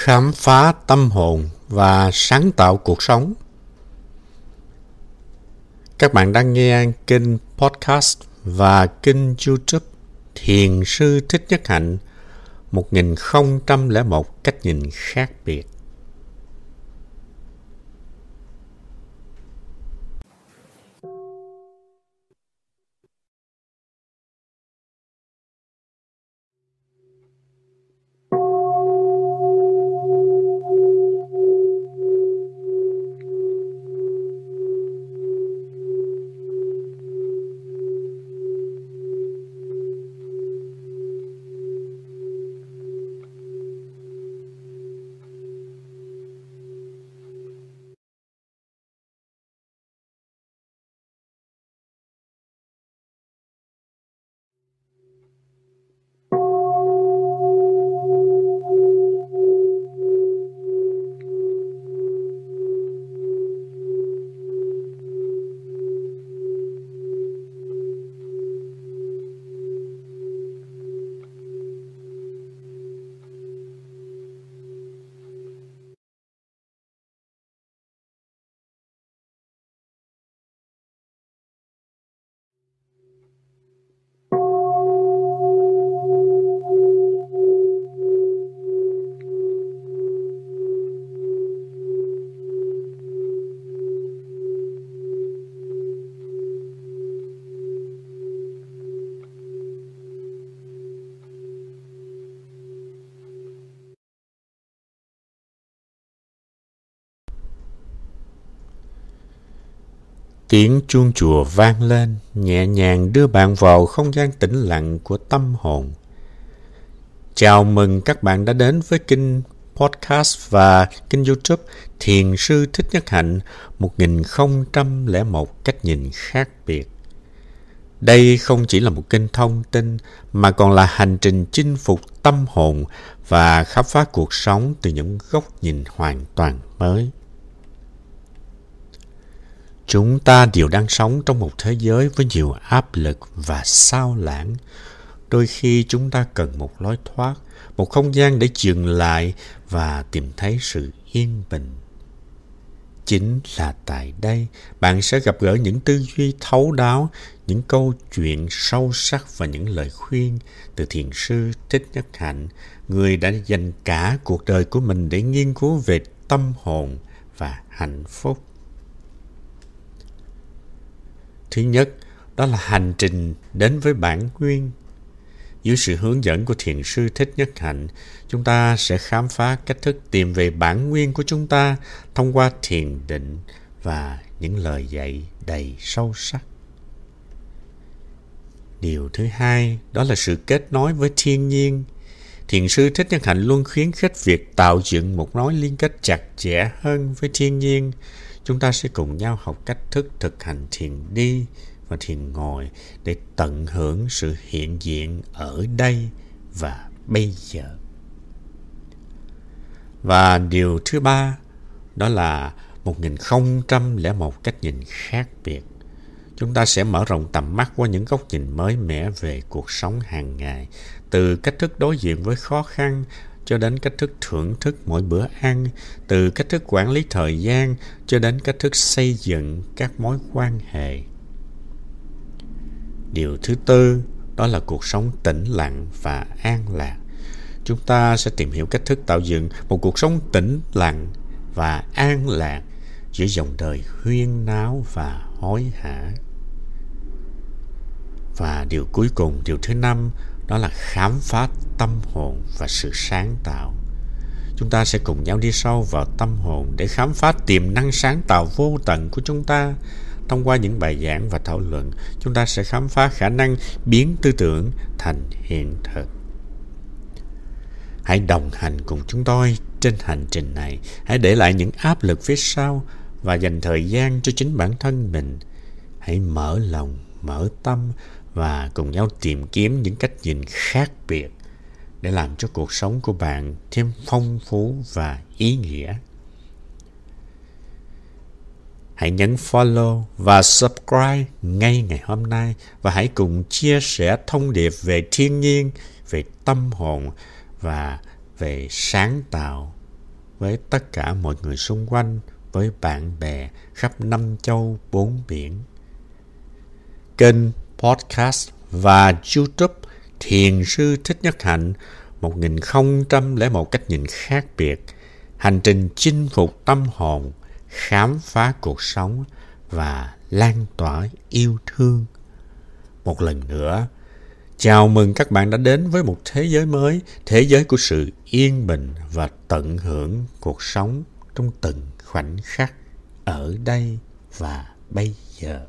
khám phá tâm hồn và sáng tạo cuộc sống. Các bạn đang nghe kênh podcast và kênh YouTube Thiền sư Thích Nhất Hạnh 1001 cách nhìn khác biệt. Tiếng chuông chùa vang lên, nhẹ nhàng đưa bạn vào không gian tĩnh lặng của tâm hồn. Chào mừng các bạn đã đến với kênh podcast và kênh youtube Thiền sư Thích Nhất Hạnh 1001 cách nhìn khác biệt. Đây không chỉ là một kênh thông tin mà còn là hành trình chinh phục tâm hồn và khám phá cuộc sống từ những góc nhìn hoàn toàn mới. Chúng ta đều đang sống trong một thế giới với nhiều áp lực và sao lãng. Đôi khi chúng ta cần một lối thoát, một không gian để dừng lại và tìm thấy sự yên bình. Chính là tại đây, bạn sẽ gặp gỡ những tư duy thấu đáo, những câu chuyện sâu sắc và những lời khuyên từ thiền sư Thích Nhất Hạnh, người đã dành cả cuộc đời của mình để nghiên cứu về tâm hồn và hạnh phúc. Thứ nhất, đó là hành trình đến với bản nguyên. Dưới sự hướng dẫn của Thiền sư Thích Nhất Hạnh, chúng ta sẽ khám phá cách thức tìm về bản nguyên của chúng ta thông qua thiền định và những lời dạy đầy sâu sắc. Điều thứ hai đó là sự kết nối với thiên nhiên. Thiền sư Thích Nhất Hạnh luôn khuyến khích việc tạo dựng một mối liên kết chặt chẽ hơn với thiên nhiên chúng ta sẽ cùng nhau học cách thức thực hành thiền đi và thiền ngồi để tận hưởng sự hiện diện ở đây và bây giờ. Và điều thứ ba đó là 1001 cách nhìn khác biệt. Chúng ta sẽ mở rộng tầm mắt qua những góc nhìn mới mẻ về cuộc sống hàng ngày, từ cách thức đối diện với khó khăn cho đến cách thức thưởng thức mỗi bữa ăn, từ cách thức quản lý thời gian cho đến cách thức xây dựng các mối quan hệ. Điều thứ tư đó là cuộc sống tĩnh lặng và an lạc. Chúng ta sẽ tìm hiểu cách thức tạo dựng một cuộc sống tĩnh lặng và an lạc giữa dòng đời huyên náo và hối hả. Và điều cuối cùng, điều thứ năm đó là khám phá tâm hồn và sự sáng tạo. Chúng ta sẽ cùng nhau đi sâu vào tâm hồn để khám phá tiềm năng sáng tạo vô tận của chúng ta. Thông qua những bài giảng và thảo luận, chúng ta sẽ khám phá khả năng biến tư tưởng thành hiện thực. Hãy đồng hành cùng chúng tôi trên hành trình này. Hãy để lại những áp lực phía sau và dành thời gian cho chính bản thân mình. Hãy mở lòng, mở tâm và cùng nhau tìm kiếm những cách nhìn khác biệt để làm cho cuộc sống của bạn thêm phong phú và ý nghĩa. Hãy nhấn follow và subscribe ngay ngày hôm nay và hãy cùng chia sẻ thông điệp về thiên nhiên, về tâm hồn và về sáng tạo với tất cả mọi người xung quanh, với bạn bè khắp năm châu bốn biển. Kênh podcast và YouTube Thiền sư Thích Nhất Hạnh 1001 cách nhìn khác biệt, hành trình chinh phục tâm hồn, khám phá cuộc sống và lan tỏa yêu thương. Một lần nữa, chào mừng các bạn đã đến với một thế giới mới, thế giới của sự yên bình và tận hưởng cuộc sống trong từng khoảnh khắc ở đây và bây giờ.